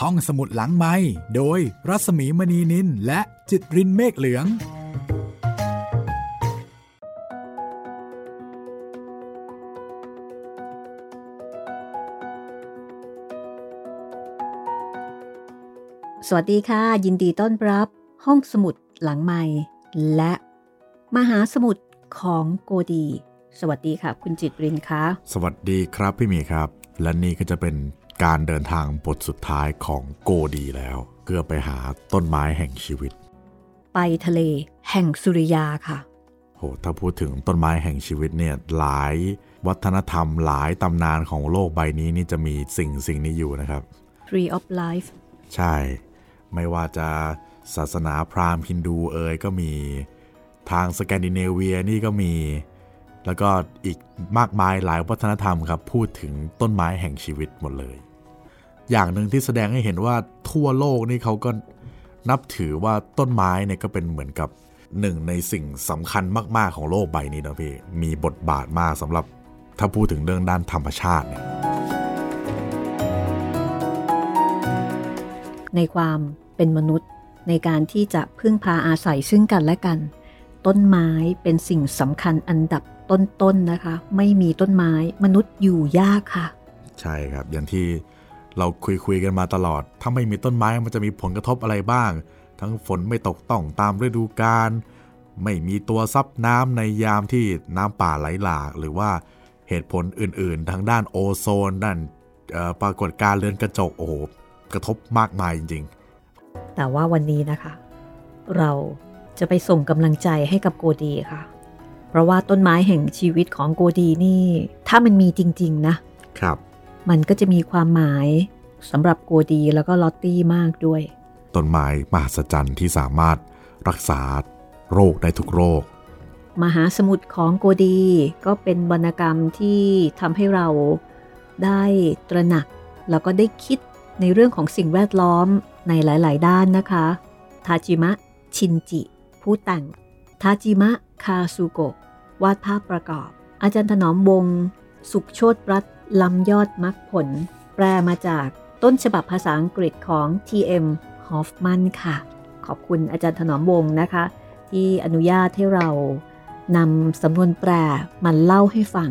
ห้องสมุดหลังไม้โดยรัสมีมณีนินและจิตรินเมฆเหลือง สวัสดีค่ะ ยินดีต้อนรับ ห้องสมุดหลังไม้และ มหาสมุดของโกดี สวัสดีค่ะ คุณจิตรินคะ สวัสดีครับพี่หมีครับ และนี่ก็จะเป็น การเดินทางบทสุดท้ายของโกดีแล้ว เพื่อไปหาต้นไม้แห่งชีวิต ไปทะเลแห่งสุริยาค่ะ โห ถ้าพูดถึงต้นไม้แห่งชีวิตเนี่ยหลายวัฒนธรรมหลายตำนานของโลกใบนี้นี่จะมีสิ่งสิ่งนี้อยู่นะครับ Tree of Life ใช่ ไม่ว่าจะศาสนาพราหมณ์ฮินดูเอยก็มีทางสแกนดิเนเวียนี่ก็มี แล้วก็อีกมากมายหลายวัฒนธรรมครับ พูดถึงต้นไม้แห่งชีวิตหมดเลย อย่างหนึ่งที่แสดงให้เห็นว่าทั่วโลกนี่เขาก็นับถือว่าต้นไม้เนี่ยก็เป็นเหมือนกับหนึ่งในสิ่งสำคัญมาก ๆ ของโลกใบนี้นะพี่ มีบทบาทมากสำหรับถ้าพูดถึงเรื่องด้านธรรมชาติเนี่ยในความเป็นมนุษย์ในการที่จะพึ่งพาอาศัยซึ่งกันและกัน ต้นไม้เป็นสิ่งสำคัญอันดับต้นๆนนะคะ ไม่มีต้นไม้มนุษย์อยู่ยากค่ะ ใช่ครับอย่างที่ เราคุยคุยกันมาตลอด ถ้าไม่มีต้นไม้มันจะมีผลกระทบอะไรบ้าง ทั้งฝนไม่ตกต้องตามฤดูกาล ไม่มีตัวซับน้ำในยามที่น้ำป่าไหลหลาก หรือว่าเหตุผลอื่น ๆ ทางด้านโอโซน ด้านเอ่อปรากฏการณ์เรือนกระจก โอ้โห กระทบมากมายจริงแต่ว่าวันนี้นะคะ เราจะไปส่งกำลังใจให้กับโกดีค่ะ เพราะว่าต้นไม้แห่งชีวิตของโกดีนี่ ถ้ามันมีจริง ๆ นะๆครับ มันก็จะมีความหมายสำหรับโกดีแล้วก็ลอตตี้มากด้วย ต้นไม้มหัศจรรย์ที่สามารถรักษาโรคได้ทุกโรค มหาสมุทรของโกดีก็เป็นวรรณกรรมที่ทำให้เราได้ตระหนัก แล้วก็ได้คิดในเรื่องของสิ่งแวดล้อมในหลาย ๆ ด้านนะคะ ทาจิมะ ชินจิ ผู้แต่ง ทาจิมะ คาซูโกะ วาดภาพประกอบ อาจารย์ถนอมวงศ์สุขโชตรัตน์ ลำยอดมักผล แปลมาจากต้นฉบับภาษาอังกฤษของ T.M. Hoffman ค่ะ ขอบคุณอาจารย์ถนอมวงศ์นะคะ ที่อนุญาตให้เรานำสำนวนแปลมาเล่าให้ฟัง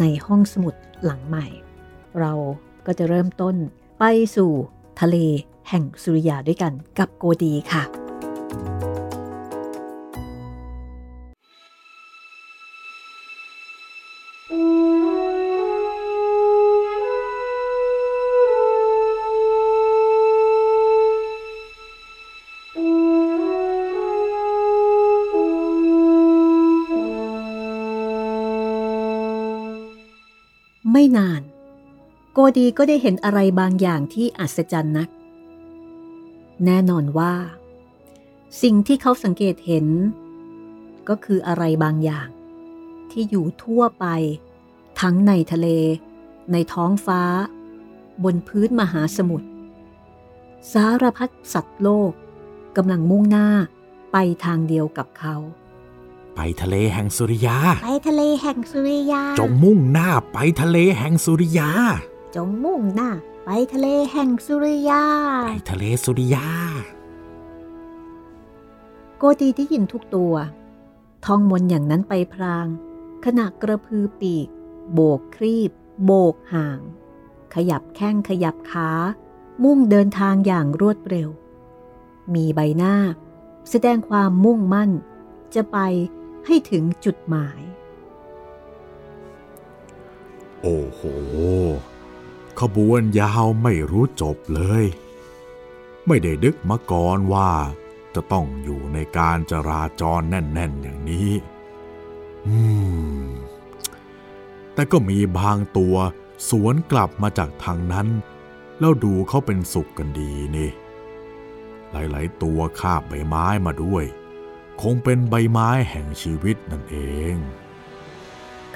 ในห้องสมุดหลังใหม่ เราก็จะเริ่มต้นไปสู่ทะเลแห่งสุริยาด้วยกันกับโกดีค่ะ นาน โกดีก็ได้เห็นอะไรบางอย่างที่อัศจรรย์นัก แน่นอนว่า สิ่งที่เขาสังเกตเห็น ก็คืออะไรบางอย่าง ที่อยู่ทั่วไป ทั้งในทะเล ในท้องฟ้า บนพื้นมหาสมุทรสารพัดสัตว์โลกกำลังมุ่งหน้าไปทางเดียวกับเขา ไปทะเลแห่งสุริยา ไปทะเลแห่งสุริยา จงมุ่งหน้าไปทะเลแห่งสุริยา จงมุ่งหน้า ไปทะเลแห่งสุริยา ไปทะเลสุริยา โกตีได้ยินทุกตัว ท่องมนต์อย่างนั้นไปพราง ขณะกระพือปีก โบกครีบ โบกห่าง ขยับแข้งขยับขา มุ่งเดินทางอย่างรวดเร็ว มีใบหน้า แสดงความมุ่งมั่น จะไป ให้ถึงจุดหมาย โอ้โห ขบวนยาวไม่รู้จบเลย ไม่ได้ดึกมาก่อนว่าจะต้องอยู่ในการจราจรแน่น ๆ อย่างนี้ อืม แต่ก็มีบางตัวสวนกลับมาจากทางนั้น แล้วดูเขาเป็นสุขกันดีนี่ หลาย ๆ ตัวคาบใบไม้มาด้วย คงเป็นใบไม้แห่งชีวิตนั่นเอง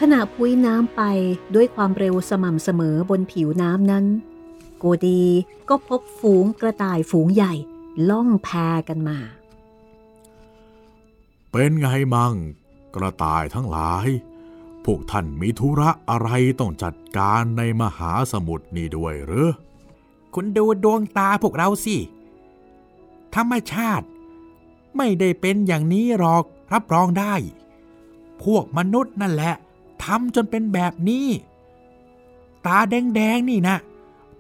ขณะพุ้ยน้ำไปด้วยความเร็วสม่ำเสมอบนผิวน้ำนั้น โกดีก็พบฝูงกระต่ายฝูงใหญ่ล่องแพกันมา เป็นไงมั่งกระต่ายทั้งหลาย พวกท่านมีธุระอะไรต้องจัดการในมหาสมุทรนี่ด้วยหรือโกคุณดูดวงตาพวกเราสิ ธรรมชาติ ไม่ได้เป็นอย่างนี้หรอกรับรองได้ พวกมนุษย์นั่นแหละทำจนเป็นแบบนี้ ตาแดงๆนี่นะ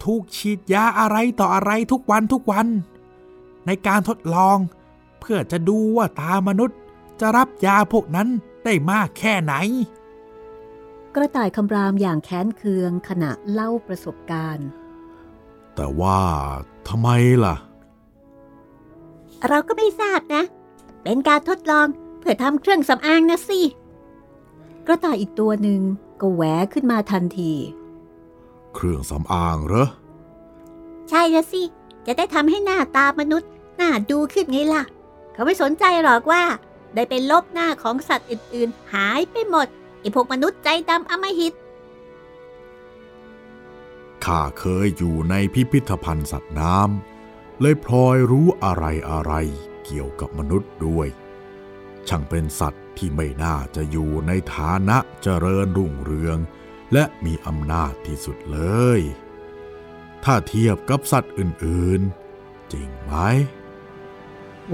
ถูกฉีดยาอะไรต่ออะไรทุกวันทุกวัน ในการทดลอง เพื่อจะดูว่าตามนุษย์จะรับยาพวกนั้นได้มากแค่ไหน กระต่ายคำรามอย่างแค้นเคืองขณะเล่าประสบการณ์ แต่ว่าทำไมล่ะ เราก็ไม่ทราบนะ เป็นการทดลองเพื่อทำเครื่องสำอางนะสิ กระต่ายอีกตัวหนึ่งก็แหวขึ้นมาทันที เครื่องสำอางเหรอ ใช่ละสิ จะได้ทำให้หน้าตามนุษย์น่าดูขึ้นไงล่ะ เขาไม่สนใจหรอกว่า ได้เป็นลบหน้าของสัตว์อื่น ๆ หายไปหมดไอพวกมนุษย์ใจดำอำมหิตข้าเคยอยู่ในพิพิธภัณฑ์สัตว์น้ำ เลยพลอยรู้อะไรอะไรเกี่ยวกับมนุษย์ด้วย ช่างเป็นสัตว์ที่ไม่น่าจะอยู่ในฐานะเจริญรุ่งเรือง และมีอำนาจที่สุดเลย ถ้าเทียบกับสัตว์อื่นๆ จริงไหม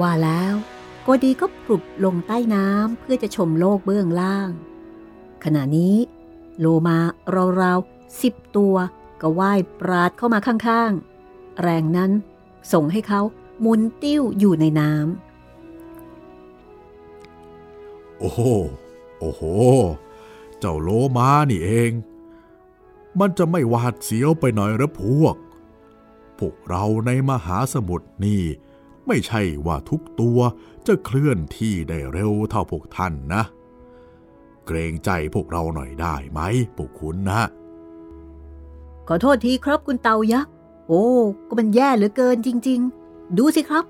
ว่าแล้วโกดีก็ปลุบลงใต้น้ำเพื่อจะชมโลกเบื้องล่าง ขณะนี้ โลมาราวๆสิบตัวก็ว่ายปราดเข้ามาข้างๆ แรงนั้น ส่งให้เขาหมุนติ้วอยู่ในน้ำ โอ้โห โอ้โห เจ้าโลมานี่เอง มันจะไม่หวาดเสียวไปหน่อยหรือพวก พวกเราในมหาสมุทรนี่ ไม่ใช่ว่าทุกตัวจะเคลื่อนที่ได้เร็วเท่าพวกท่านนะ เกรงใจพวกเราหน่อยได้ไหมพวกคุณนะ ขอโทษทีครับคุณเตายักษ์ โอ้ ก็มันแย่เหลือเกินจริง ๆ ดูสิครับ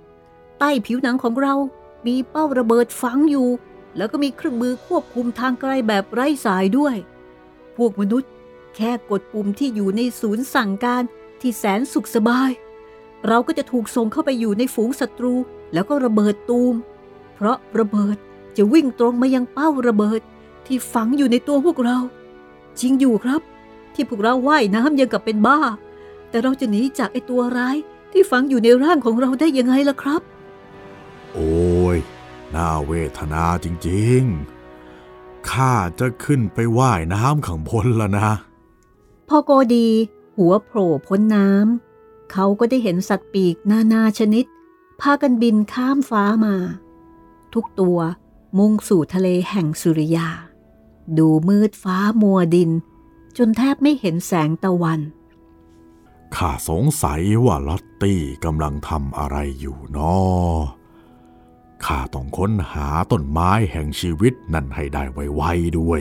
ใต้ผิวหนังของเรา มีเป้าระเบิดฝังอยู่ แล้วก็มีเครื่องมือควบคุมทางไกลแบบไร้สายด้วย พวกมนุษย์แค่กดปุ่มที่อยู่ในศูนย์สั่งการที่แสนสุขสบาย เราก็จะถูกส่งเข้าไปอยู่ในฝูงศัตรู แล้วก็ระเบิดตูม เพราะระเบิดจะวิ่งตรงมายังเป้าระเบิดที่ฝังอยู่ในตัวพวกเรา จริงอยู่ครับ ที่พวกเราว่ายน้ำยังกับเป็นบ้า แต่เราจะหนีจากไอตัวร้ายที่ฝังอยู่ในร่างของเราได้ยังไงล่ะครับ โอ้ย น่าเวทนาจริงๆ ข้าจะขึ้นไปว่ายน้ำข้างบนแล้วนะ พอโกดี หัวโผล่พ้นน้ำ เขาก็ได้เห็นสัตว์ปีกนานาชนิด พากันบินข้ามฟ้ามา ทุกตัวมุ่งสู่ทะเลแห่งสุริยา ดูมืดฟ้ามัวดิน จนแทบไม่เห็นแสงตะวัน ข้าสงสัยว่าลอตตี้กำลังทำอะไรอยู่นอข้าต้องค้นหาต้นไม้แห่งชีวิตนั่นให้ได้ไวๆด้วย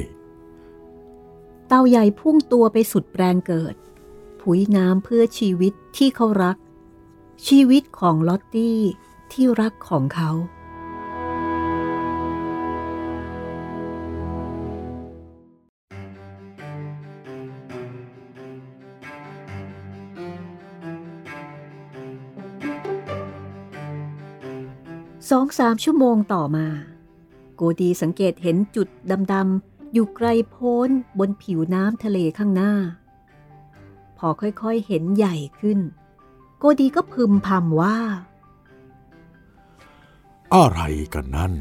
เต่าใหญ่พุ่งตัวไปสุดแรงเกิด ผุยน้ำเพื่อชีวิตที่เขารัก ชีวิตของลอตตี้ที่รักของเขา สองสามชั่วโมงต่อมา โกดีสังเกตเห็นจุดดำๆอยู่ไกลโพ้นบนผิวน้ำทะเลข้างหน้า พอค่อยๆเห็นใหญ่ขึ้น โกดีก็พึมพำว่า อะไรกันนั่น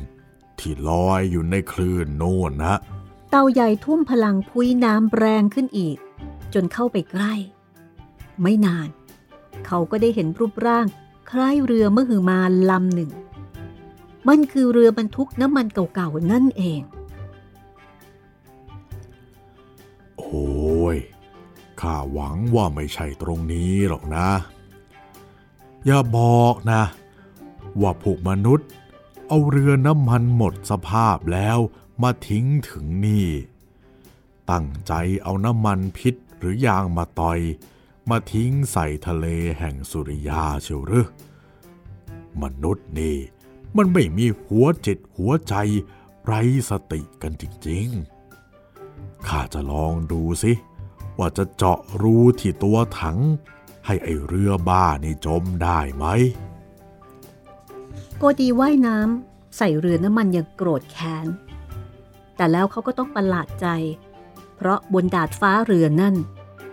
ที่ลอยอยู่ในคลื่นโน่นนะเต่าใหญ่ทุ่มพลังพุ้ยน้ำแรงขึ้นอีก จนเข้าไปใกล้ ไม่นาน เขาก็ได้เห็นรูปร่างคล้ายเรือมหึมาลำหนึ่ง มันคือเรือบรรทุกน้ำมันเก่าๆนั่นเอง โอ้ย ข้าหวังว่าไม่ใช่ตรงนี้หรอกนะ อย่าบอกนะ ว่าพวกมนุษย์ เอาเรือน้ำมันหมดสภาพแล้วมาทิ้งถึงนี่ ตั้งใจเอาน้ำมันพิษหรือยางมาต่อย มาทิ้งใส่ทะเลแห่งสุริยาเชียวหรือมนุษย์นี่ มันไม่มีหัวจิตหัวใจไร้สติกันจริงๆ ข้าจะลองดูสิว่าจะเจาะรูที่ตัวถัง ให้ไอเรือบ้านี่จมได้ไหม โกดีว่ายน้ำใส่เรือน้ำมันอย่างโกรธแค้น แต่แล้วเขาก็ต้องประหลาดใจ เพราะบนดาดฟ้าเรือนั่น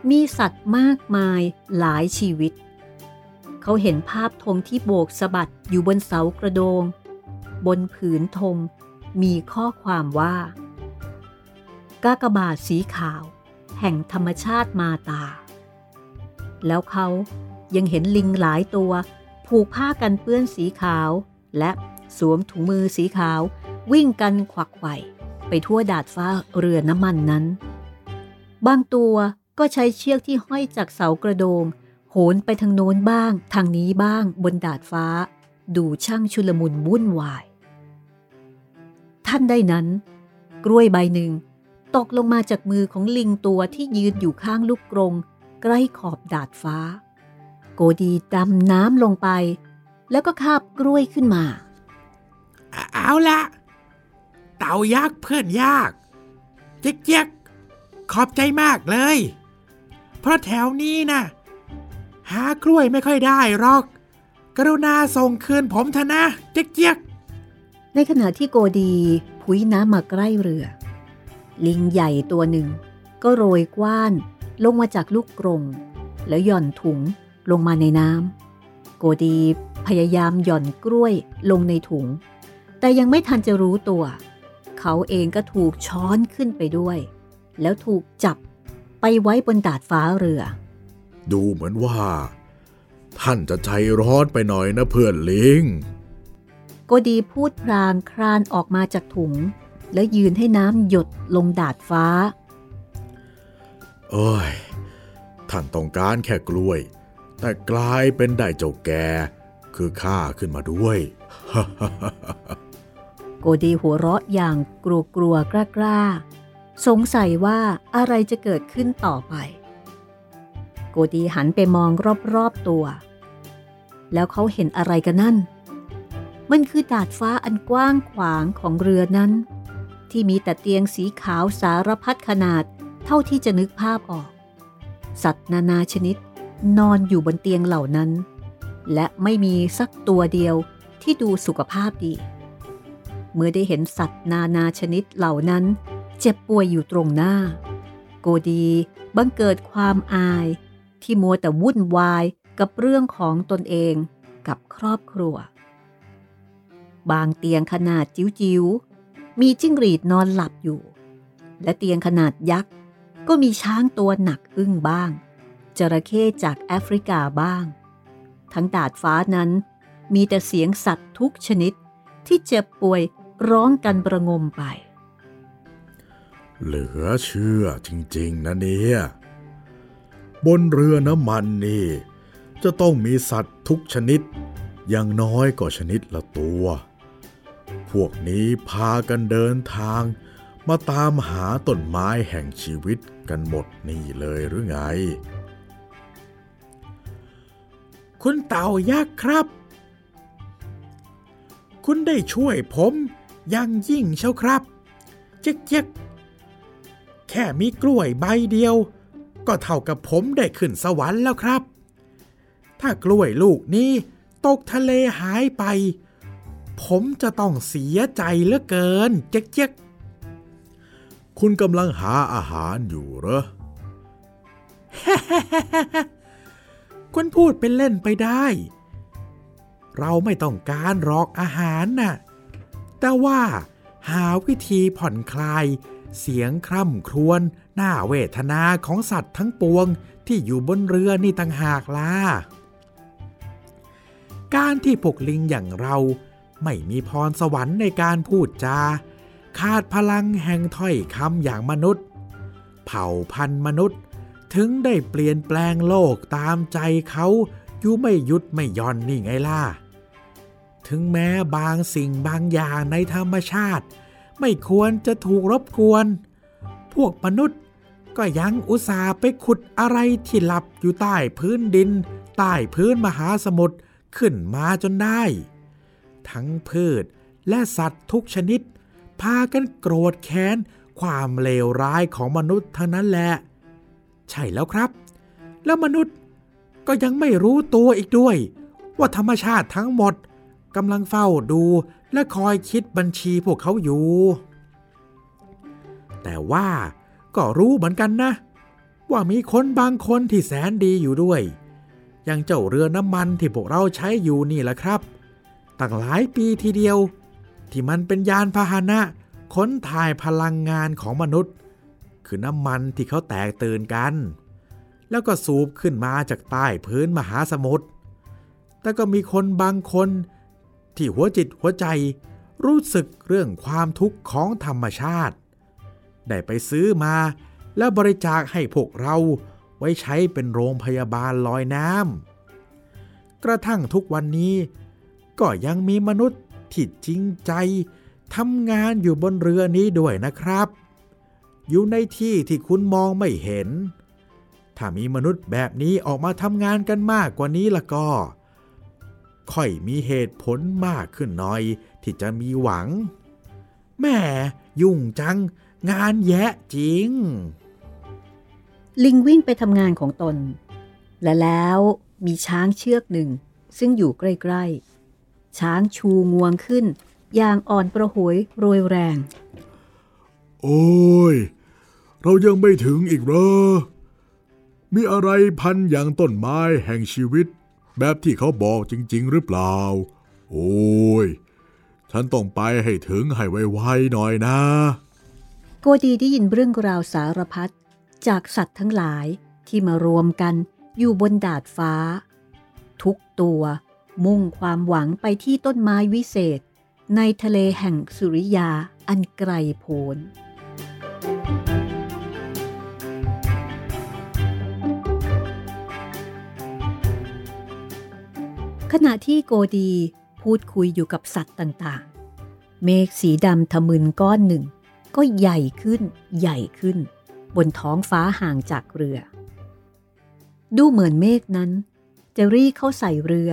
มีสัตว์มากมายหลายชีวิต เขาเห็นภาพธงที่โบกสะบัดอยู่บนเสากระโดง บนผืนธงมีข้อความว่า กากบาทสีขาว แห่งธรรมชาติมาตา แล้วเขายังเห็นลิงหลายตัว ผูกผ้ากันเปื้อนสีขาว และสวมถุงมือสีขาว วิ่งกันขวักไขว่ไปทั่วดาดฟ้าเรือน้ำมันนั้น บางตัวก็ใช้เชือกที่ห้อยจากเสากระโดง โหนไปทางโน้นบ้าง ทางนี้บ้างบนดาดฟ้า ดูช่างชุลมุนวุ่นวาย ท่านได้นั้น กล้วยใบหนึ่ง ตกลงมาจากมือของลิงตัวที่ยืนอยู่ข้างลูกกรงใกล้ขอบดาดฟ้า โกดีดำน้ำลงไป แล้วก็คาบกล้วยขึ้นมา เอาละเต่ายักษ์เพื่อนยากเจ๊กเจ๊กขอบใจมากเลย เพราะแถวนี้นะ หากล้วยไม่ค่อยได้หรอก กรุณาส่งคืนผมเถอะนะ เจ๊กเจ๊กในขณะที่โกดีพุ้ยน้ำมาใกล้เรือ ลิงใหญ่ตัวหนึ่ง ก็โรยกว้านลงมาจากลูกกรงแล้วหย่อนถุงลงมาในน้ำโกดีพยายามหย่อนกล้วยลงในถุง แต่ยังไม่ทันจะรู้ตัว เขาเองก็ถูกช้อนขึ้นไปด้วย แล้วถูกจับไปไว้บนดาดฟ้าเรือ ดูเหมือนว่า ท่านจะใจร้อนไปหน่อยนะเพื่อนลิง โกดีพูดพรางครานออกมาจากถุง แล้วยืนให้น้ำหยดลงดาดฟ้าเอ้ย ท่านต้องการแค่กล้วย แต่กลายเป็นได้เจ้าแก คือข้าขึ้นมาด้วย โกดีหัวเราะอย่างกลัวกลัวกล้ากล้าๆสงสัยว่าอะไรจะเกิดขึ้นต่อไป โกดีหันไปมองรอบๆตัว แล้วเขาเห็นอะไรกันนั่น มันคือดาดฟ้าอันกว้างขวางของเรือนั้น ที่มีแต่เตียงสีขาวสารพัดขนาดเท่าที่จะนึกภาพออก สัตว์นานาชนิดนอนอยู่บนเตียงเหล่านั้น และไม่มีสักตัวเดียวที่ดูสุขภาพดี เมื่อได้เห็นสัตว์นานาชนิดเหล่านั้น เจ็บป่วยอยู่ตรงหน้า โกดีบังเกิดความอาย ที่มัวแต่วุ่นวายกับเรื่องของตนเองกับครอบครัว บางเตียงขนาดจิ๋วๆ มีจิ้งหรีดนอนหลับอยู่ และเตียงขนาดยักษ์ ก็มีช้างตัวหนักอึ้งบ้าง จระเข้จากแอฟริกาบ้าง ทั้งดาดฟ้านั้นมีแต่เสียงสัตว์ทุกชนิดที่เจ็บป่วยร้องกันประงมไป เหลือเชื่อจริง ๆ นะเนี่ย บนเรือน้ำมันนี่ จะต้องมีสัตว์ทุกชนิด อย่างน้อยก็ชนิดละตัว พวกนี้พากันเดินทาง มาตามหาต้นไม้แห่งชีวิตกันหมดนี่เลยหรือไง คุณเต่ายักษ์ครับ คุณได้ช่วยผมยังยิ่งเชียวครับ เจ๊กเจ๊กแค่มีกล้วยใบเดียว ก็เท่ากับผมได้ขึ้นสวรรค์แล้วครับ ถ้ากล้วยลูกนี้ตกทะเลหายไป ผมจะต้องเสียใจเหลือเกิน เจ๊กเจ๊กคุณกำลังหาอาหารอยู่เหรอ คุณพูดเป็นเล่นไปได้ เราไม่ต้องการรอกอาหารน่ะ แต่ว่าหาวิธีผ่อนคลายเสียงคร่ำครวญ หน้าเวทนาของสัตว์ทั้งปวงที่อยู่บนเรือนี่ต่างหากล่ะ การที่พวกลิงอย่างเราไม่มีพรสวรรค์ในการพูดจา ขาดพลังแห่งถ้อยคำอย่างมนุษย์ เผ่าพันธุ์มนุษย์ถึงได้เปลี่ยนแปลงโลกตามใจเขาอยู่ไม่หยุดไม่หย่อนนี่ไงล่ะ ถึงแม้บางสิ่งบางอย่างในธรรมชาติ ไม่ควรจะถูกรบกวน พวกมนุษย์ ก็ยังอุตส่าห์ไปขุดอะไรที่หลับอยู่ใต้พื้นดิน ใต้พื้นมหาสมุทรขึ้นมาจนได้ ทั้งพืชและสัตว์ทุกชนิด พากันโกรธแค้นความเลวร้ายของมนุษย์ทั้งนั้นแหละ ใช่แล้วครับ แล้วมนุษย์ก็ยังไม่รู้ตัวอีกด้วย ว่าธรรมชาติทั้งหมดกำลังเฝ้าดูและคอยคิดบัญชีพวกเขาอยู่ แต่ว่า ก็รู้เหมือนกันนะ ว่ามีคนบางคนที่แสนดีอยู่ด้วย อย่างเจ้าเรือน้ำมันที่พวกเราใช้อยู่นี่แหละครับ ตั้งหลายปีทีเดียว ที่มันเป็นยานพาหนะขนถ่ายพลังงานของมนุษย์ คือน้ำมันที่เขาแตกตื่นกัน แล้วก็สูบขึ้นมาจากใต้พื้นมหาสมุทรแต่ก็มีคนบางคนที่หัวจิตหัวใจรู้สึกเรื่องความทุกข์ของธรรมชาติ ได้ไปซื้อมา แล้วบริจาคให้พวกเราไว้ใช้เป็นโรงพยาบาลลอยน้ำกระทั่งทุกวันนี้ ก็ยังมีมนุษย์ที่จริงใจทำงานอยู่บนเรือนี้ด้วยนะครับ อยู่ในที่ที่คุณมองไม่เห็น ถ้ามีมนุษย์แบบนี้ออกมาทำงานกันมากกว่านี้ละก็ ค่อยมีเหตุผลมากขึ้นหน่อยที่จะมีหวัง แม่ยุ่งจัง งานแยะจริง ลิงวิ่งไปทำงานของตน และแล้วมีช้างเชือกหนึ่ง ซึ่งอยู่ใกล้ ๆ ช้างชูงวงขึ้น อย่างอ่อนประหวยโรยแรง โอ้ย เรายังไม่ถึงอีกเหรอ มีอะไรพันอย่างต้นไม้แห่งชีวิต แบบที่เขาบอกจริง ๆ หรือเปล่า โอ้ย ฉันต้องไปให้ถึงให้ไวๆหน่อยนะ โกดีได้ยินเรื่องราวสารพัดจากสัตว์ทั้งหลายที่มารวมกันอยู่บนดาดฟ้า ทุกตัวมุ่งความหวังไปที่ต้นไม้วิเศษ ในทะเลแห่งสุริยาอันไกลโพ้นขณะที่โกดีพูดคุยอยู่กับสัตว์ต่างๆ เมฆสีดำทะมึนก้อนหนึ่ง ก็ใหญ่ขึ้นใหญ่ขึ้น บนท้องฟ้าห่างจากเรือ ดูเหมือนเมฆนั้น จะรีเข้าใส่เรือ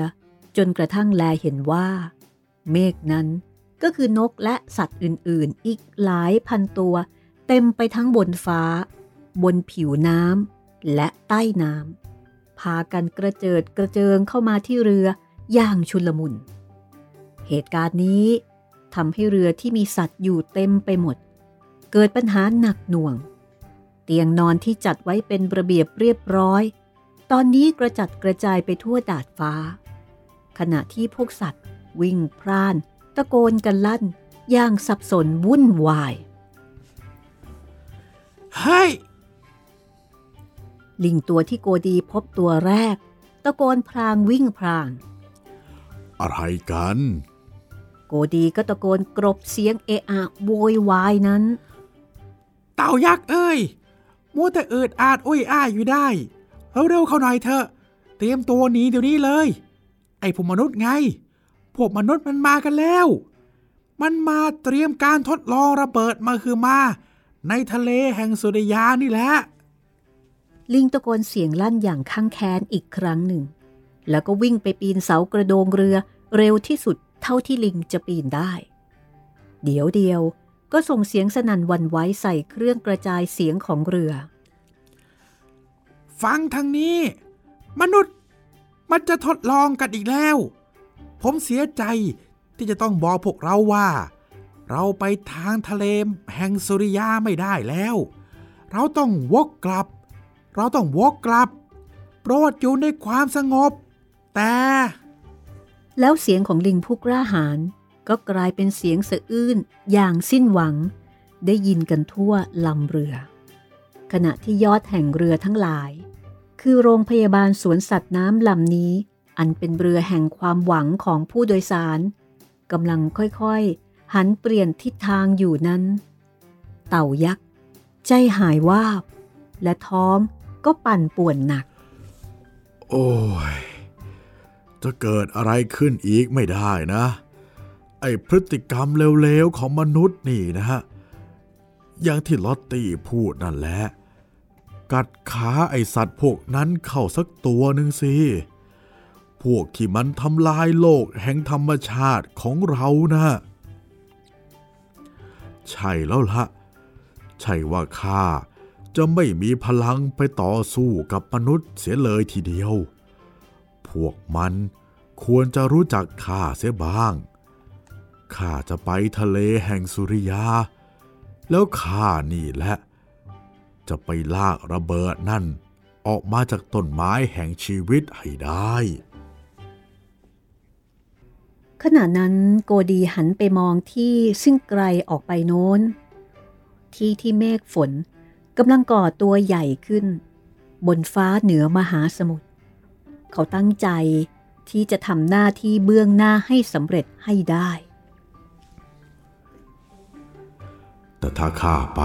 จนกระทั่งแลเห็นว่า เมฆนั้นก็คือนกและสัตว์อื่นๆ อีกหลายพันตัว เต็มไปทั้งบนฟ้า บนผิวน้ำและใต้น้ำพากันกระเจิดกระเจิงเข้ามาที่เรืออย่างชุลมุน เหตุการณ์นี้ทำให้เรือที่มีสัตว์อยู่เต็มไปหมด เกิดปัญหาหนักหน่วง เตียงนอนที่จัดไว้เป็นระเบียบเรียบร้อย ตอนนี้กระจัดกระจายไปทั่วดาดฟ้า ขณะที่พวกสัตว์ วิ่งพร่าน ตะโกนกันลั่นอย่างสับสนวุ่นวายเฮ้ยลิงตัวที่โกดีพบตัวแรก ตะโกนพลางวิ่งพลาง อะไรกัน โกดีก็ตะโกนกรบเสียงเอะอะโวยวายนั้น เต่ายักษ์เอ้ยมัวแต่เอิดอาดอุ้ยอ้ายอยู่ได้เร็วๆเข้าหน่อยเถอะ เตรียมตัวหนีเดี๋ยวนี้เลย ไอ้พวกมนุษย์ไง พวกมนุษย์มันมากันแล้ว มันมาเตรียมการทดลองระเบิดมาคือมา ในทะเลแห่งสุริยานี่แหละ ลิงตะโกนเสียงลั่นอย่างข้างแค้นอีกครั้งหนึ่ง แล้วก็วิ่งไปปีนเสากระโดงเรือเร็วที่สุดเท่าที่ลิงจะปีนได้ เดี๋ยวเดียว ก็ส่งเสียงสนั่นหวันไหวใส่เครื่องกระจายเสียงของเรือ ฟังทางนี้ มนุษย์มันจะทดลองกันอีกแล้ว ผมเสียใจที่จะต้องบอกพวกเราว่า เราไปทางทะเลแห่งสุริยาไม่ได้แล้ว เราต้องวกกลับ เราต้องวกกลับโปรดอยู่ในความสงบ แต่ แล้วเสียงของลิงผู้กล้าหาญ ก็กลายเป็นเสียงสะอื้นอย่างสิ้นหวัง ได้ยินกันทั่วลำเรือ ขณะที่ยอดแห่งเรือทั้งหลาย คือโรงพยาบาลสวนสัตว์น้ำลำนี้ อันเป็นเรือแห่งความหวังของผู้โดยสารกำลังค่อยๆ หันเปลี่ยนทิศทางอยู่นั้น เต่ายักษ์ ใจหายวาบ และท้องก็ปั่นป่วนหนัก โอ้ย จะเกิดอะไรขึ้นอีกไม่ได้นะ ไอพฤติกรรมเลวๆของมนุษย์นี่นะฮะ อย่างที่ลอตตี้พูดนั่นแหละ กัดขาไอสัตว์พวกนั้นเข้าสักตัวหนึ่งสิ พวกที่มันทำลายโลกแห่งธรรมชาติของเรานะ ใช่แล้วละใช่ว่าข้าจะไม่มีพลังไปต่อสู้กับมนุษย์เสียเลยทีเดียว พวกมันควรจะรู้จักข้าเสียบ้าง ข้าจะไปทะเลแห่งสุริยา แล้วข้านี่แหละ จะไปลากระเบิดนั่นออกมาจากต้นไม้แห่งชีวิตให้ได้ ขณะนั้นโกดีหันไปมองที่ซึ่งไกลออกไปโน้น ที่ที่เมฆฝนกำลังก่อตัวใหญ่ขึ้น บนฟ้าเหนือมหาสมุทรเขาตั้งใจที่จะทำหน้าที่เบื้องหน้าให้สำเร็จให้ได้ แต่ถ้าข้าไป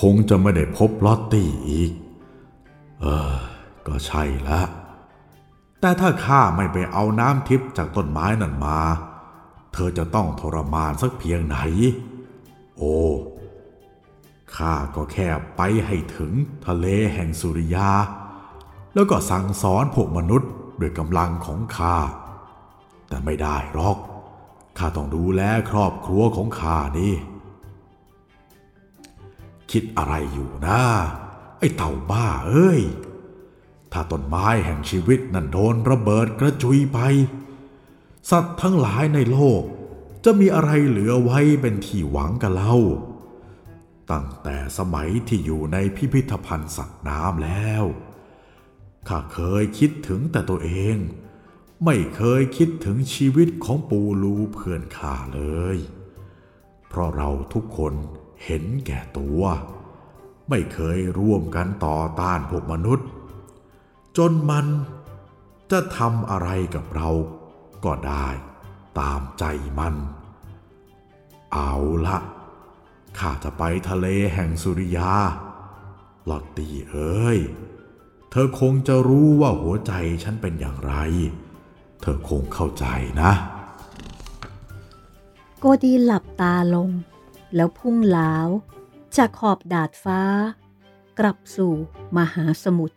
คงจะไม่ได้พบลอตตี้อีก เออ ก็ใช่ละ แต่ถ้าข้าไม่ไปเอาน้ำทิพย์จากต้นไม้นั่นมา เธอจะต้องทรมานสักเพียงไหน โอ้ข้าก็แค่ไปให้ถึงทะเลแห่งสุริยา แล้วก็สั่งสอนพวกมนุษย์ด้วยกำลังของข้า แต่ไม่ได้หรอก ข้าต้องดูแลครอบครัวของข้านี่ คิดอะไรอยู่นะไอ้เต่าบ้าเอ้ย ถ้าต้นไม้แห่งชีวิตนั่นโดนระเบิดกระจุยไป สัตว์ทั้งหลายในโลก จะมีอะไรเหลือไว้เป็นที่หวังกันเล่า ตั้งแต่สมัยที่อยู่ในพิพิธภัณฑ์สัตว์น้ำแล้ว ข้าเคยคิดถึงแต่ตัวเอง ไม่เคยคิดถึงชีวิตของปูรูเพื่อนข้าเลย เพราะเราทุกคนเเห็นแก่ตัว ไม่เคยร่วมกันต่อต้านพวกมนุษย์ จนมันจะทำอะไรกับเราก็ได้ตามใจมัน เอาละข้าจะไปทะเลแห่งสุริยาลอตตี้เอ้ย เธอคงจะรู้ว่าหัวใจฉันเป็นอย่างไร เธอคงเข้าใจนะ โกดีหลับตาลง แล้วพุ่งล้าวจากขอบดาดฟ้า กลับสู่มหาสมุทร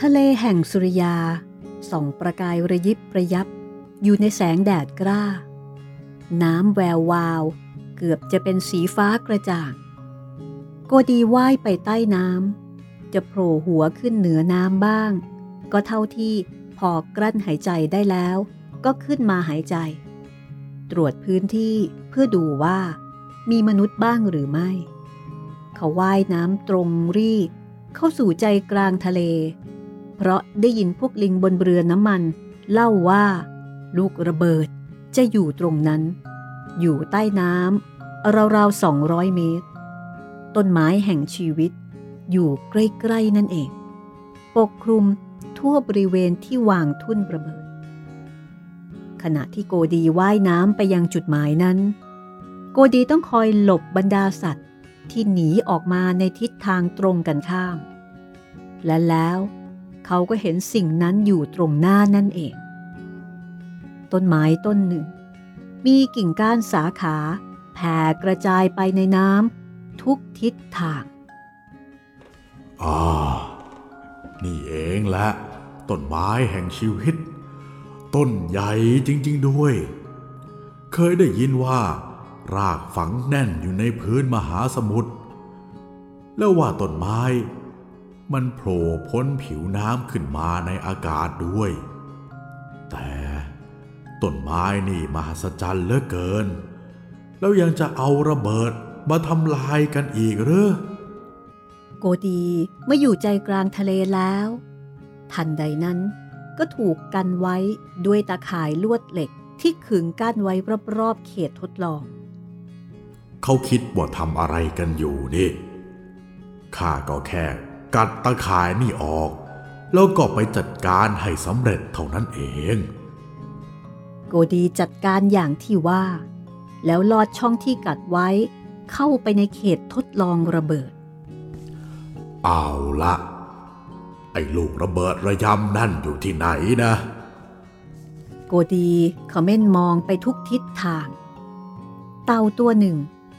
ทะเลแห่งสุริยาส่องประกายระยิบระยับ อยู่ในแสงแดดกล้า น้ำแวววาว เกือบจะเป็นสีฟ้ากระจ่าง โกดีว่ายไปใต้น้ำจะโผล่หัวขึ้นเหนือน้ำบ้าง ก็เท่าที่พอกลั้นหายใจได้แล้ว ก็ขึ้นมาหายใจ ตรวจพื้นที่เพื่อดูว่า มีมนุษย์บ้างหรือไม่ เขาว่ายน้ำตรงรีดเข้าสู่ใจกลางทะเล เพราะได้ยินพวกลิงบนเรือน้ำมัน เล่าว่า ลูกระเบิดจะอยู่ตรงนั้น อยู่ใต้น้ำราวๆสองร้อยเมตร ต้นไม้แห่งชีวิต อยู่ใกล้ๆนั่นเอง ปกคลุมทั่วบริเวณที่วางทุ่นระเบิด ขณะที่โกดีว่ายน้ำไปยังจุดหมายนั้น โกดีต้องคอยหลบบรรดาสัตว์ที่หนีออกมาในทิศทางตรงกันข้าม และแล้วเขาก็เห็นสิ่งนั้นอยู่ตรงหน้านั่นเอง ต้นไม้ต้นหนึ่ง มีกิ่งก้านสาขา แผ่กระจายไปในน้ำ ทุกทิศทางอ่านี่เองแหละต้นไม้แห่งชีวิต ต้นใหญ่จริง ๆ ด้วย เคยได้ยินว่า รากฝังแน่นอยู่ในพื้นมหาสมุทรแล้วว่าต้นไม้ มันโผล่พ้นผิวน้ำขึ้นมาในอากาศด้วย แต่ต้นไม้นี่มหัศจรรย์เหลือเกิน แล้วยังจะเอาระเบิด มาทำลายกันอีกหรือโกดีเมื่ออยู่ใจกลางทะเลแล้ว ทันใดนั้นก็ถูกกันไว้ด้วยตาข่ายลวดเหล็กที่ขึงกั้นไว้รอบๆเขตทดลอง เขาคิดว่าทำอะไรกันอยู่นี่ข้าก็แค่กัดตะข่ายนี่ออก แล้วก็ไปจัดการให้สำเร็จเท่านั้นเอง โกดีจัดการอย่างที่ว่า แล้วลอดช่องที่กัดไว้ เข้าไปในเขตทดลองระเบิด เอาละ ไอ้ลูกระเบิดระยำนั่นอยู่ที่ไหนนะ โกดีเขม่นมองไปทุกทิศทาง เต่าตัวหนึ่ง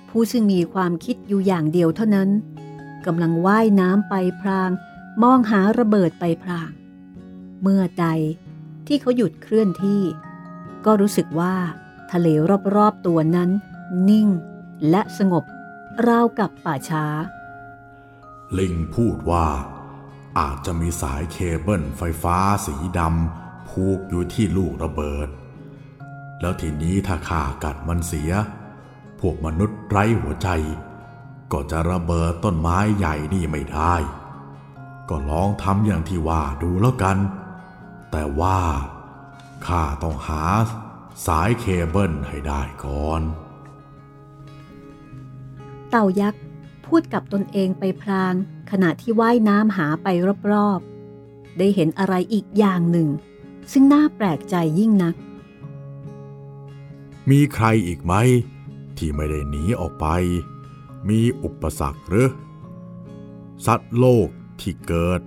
ผู้ซึ่งมีความคิดอยู่อย่างเดียวเท่านั้นกำลังว่ายน้ำไปพราง มองหาระเบิดไปพราง เมื่อใดที่เขาหยุดเคลื่อนที่ ก็รู้สึกว่าทะเลรอบๆตัวนั้น นิ่ง และสงบ ราวกับป่าช้า ลิงพูดว่า อาจจะมีสายเคเบิลไฟฟ้าสีดำผูกอยู่ที่ลูกระเบิด แล้วทีนี้ถ้าข้ากัดมันเสีย พวกมนุษย์ไร้หัวใจ ก็จะระเบิดต้นไม้ใหญ่นี่ไม่ได้ ก็ลองทำอย่างที่ว่าดูแล้วกัน แต่ว่าข้าต้องหาสายเคเบิลให้ได้ก่อน เต่ายักษ์พูดกับตนเองไปพลาง ขณะที่ว่ายน้ำหาไปรอบๆ ได้เห็นอะไรอีกอย่างหนึ่ง ซึ่งน่าแปลกใจยิ่งนัก มีใครอีกไหม ที่ไม่ได้หนีออกไป มีอุปสรรคหรือ สัตว์โลกที่เกิด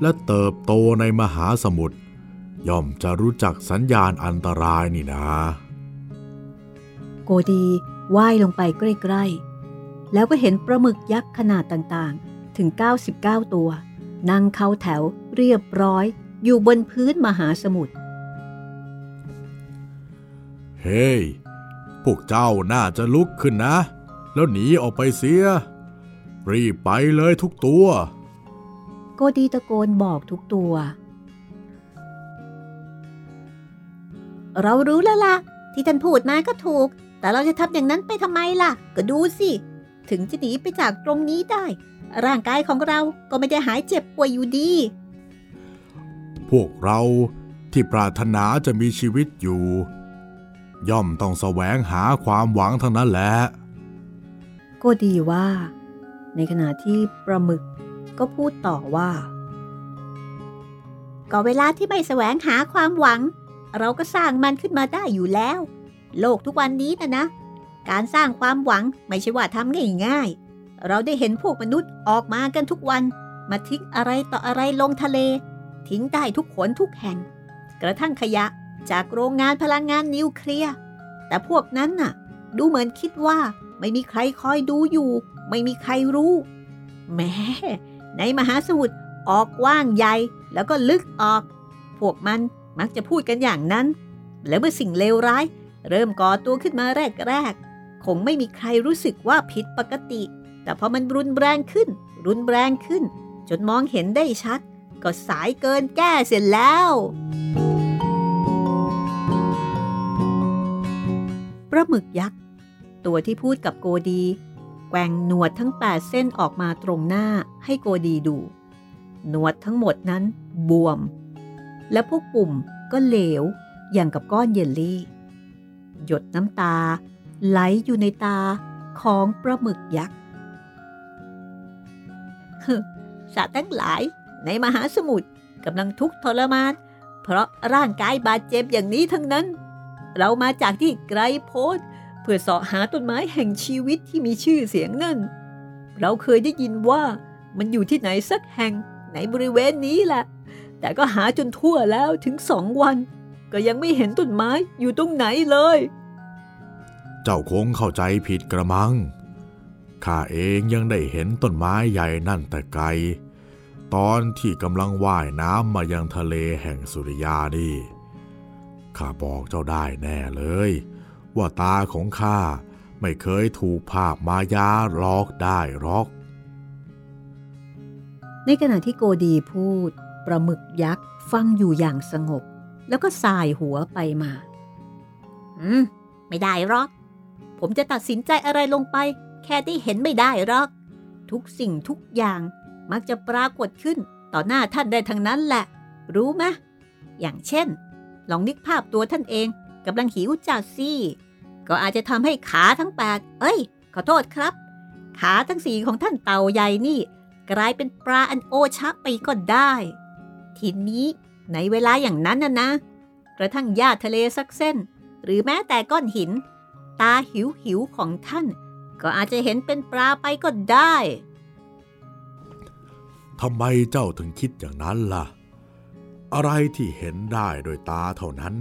และเติบโตในมหาสมุทรย่อมจะรู้จักสัญญาณอันตรายนี่นะ โกดีว่ายลงไปใกล้ๆ แล้วก็เห็นปลาหมึกยักษ์ขนาดต่างๆ ถึง 99 ตัว นั่งเข้าแถวเรียบร้อย อยู่บนพื้นมหาสมุทร เฮ้ hey, พวกเจ้าน่าจะลุกขึ้นนะ แล้วหนีออกไปเสีย รีบไปเลยทุกตัว โกดีตะโกนบอกทุกตัว เรารู้แล้วล่ะ ที่ท่านพูดมาก็ถูก แต่เราจะทำอย่างนั้นไปทำไมล่ะ ก็ดูสิ ถึงจะหนีไปจากตรงนี้ได้ ร่างกายของเราก็ไม่ได้หายเจ็บป่วยอยู่ดี พวกเราที่ปรารถนาจะมีชีวิตอยู่ ย่อมต้องแสวงหาความหวังทั้งนั้นแหละก็ดีว่า ในขณะที่ปลาหมึกก็พูดต่อว่า ก็เวลาที่ไม่แสวงหาความหวัง เราก็สร้างมันขึ้นมาได้อยู่แล้ว โลกทุกวันนี้นะนะ การสร้างความหวังไม่ใช่ว่าทำง่ายๆ เราได้เห็นพวกมนุษย์ออกมากันทุกวัน มาทิ้งอะไรต่ออะไรลงทะเล ทิ้งได้ทุกขนทุกแห่ง กระทั่งขยะจากโรงงานพลังงานนิวเคลียร์แต่พวกนั้นน่ะ ดูเหมือนคิดว่าไม่มีใครคอยดูอยู่ ไม่มีใครรู้แม้ในมหาสมุทรออกกว้างใหญ่แล้วก็ลึกออก พวกมันมักจะพูดกันอย่างนั้น แล้วเมื่อสิ่งเลวร้าย เริ่มก่อตัวขึ้นมาแรกๆ คงไม่มีใครรู้สึกว่าผิดปกติ แต่พอมันรุนแรงขึ้น รุนแรงขึ้น จนมองเห็นได้ชัด ก็สายเกินแก้เสร็จแล้ว ปลาหมึกยักษ์ ตัวที่พูดกับโกดี แกว่งหนวดทั้ง8เส้นออกมาตรงหน้าให้โกดีดู หนวดทั้งหมดนั้นบวม และพวกปุ่มก็เหลวอย่างกับก้อนเยลลี่ หยดน้ำตา ไหลอยู่ในตาของปลาหมึกยักษ์สัตว์ทั้งหลายในมหาสมุทรกำลังทุกข์ทรมาน เพราะร่างกายบาดเจ็บอย่างนี้ทั้งนั้น เรามาจากที่ไกลโพ้นเพื่อเสาะหาต้นไม้แห่งชีวิตที่มีชื่อเสียงนั่น เราเคยได้ยินว่ามันอยู่ที่ไหนสักแห่งในบริเวณนี้แหละ แต่ก็หาจนทั่วแล้วถึงสองวัน ก็ยังไม่เห็นต้นไม้อยู่ตรงไหนเลย เจ้าคงเข้าใจผิดกระมัง ข้าเองยังได้เห็นต้นไม้ใหญ่นั่นแต่ไกล ตอนที่กำลังว่ายน้ำมายังทะเลแห่งสุริยานี่ ข้าบอกเจ้าได้แน่เลย ว่าตาของข้าไม่เคยถูกภาพมายาหลอกได้หรอก ในขณะที่โกดีพูดปลาหมึกยักษ์ฟังอยู่อย่างสงบ แล้วก็สายหัวไปมา อืม ไม่ได้หรอก ผมจะตัดสินใจอะไรลงไป แค่ที่เห็นไม่ได้หรอก ทุกสิ่งทุกอย่างมักจะปรากฏขึ้นต่อหน้าท่านได้ทั้งนั้นแหละ รู้ไหมอย่างเช่น ลองนึกภาพตัวท่านเองกำลังหิวจัดซี่ ก็อาจจะทำให้ขาทั้งแปดเอ้ย ขอโทษครับ ขาทั้งสี่ของท่านเต่าใหญ่นี่ กลายเป็นปลาอันโอชะไปก็ได้ ทีนี้ในเวลาอย่างนั้นนะนะ กระทั่งหญ้าทะเลสักเส้น หรือแม้แต่ก้อนหิน ตาหิวหิวของท่าน ก็อาจจะเห็นเป็นปลาไปก็ได้ทำไมเจ้าถึงคิดอย่างนั้นล่ะ อะไรที่เห็นได้โดยตาเท่านั้น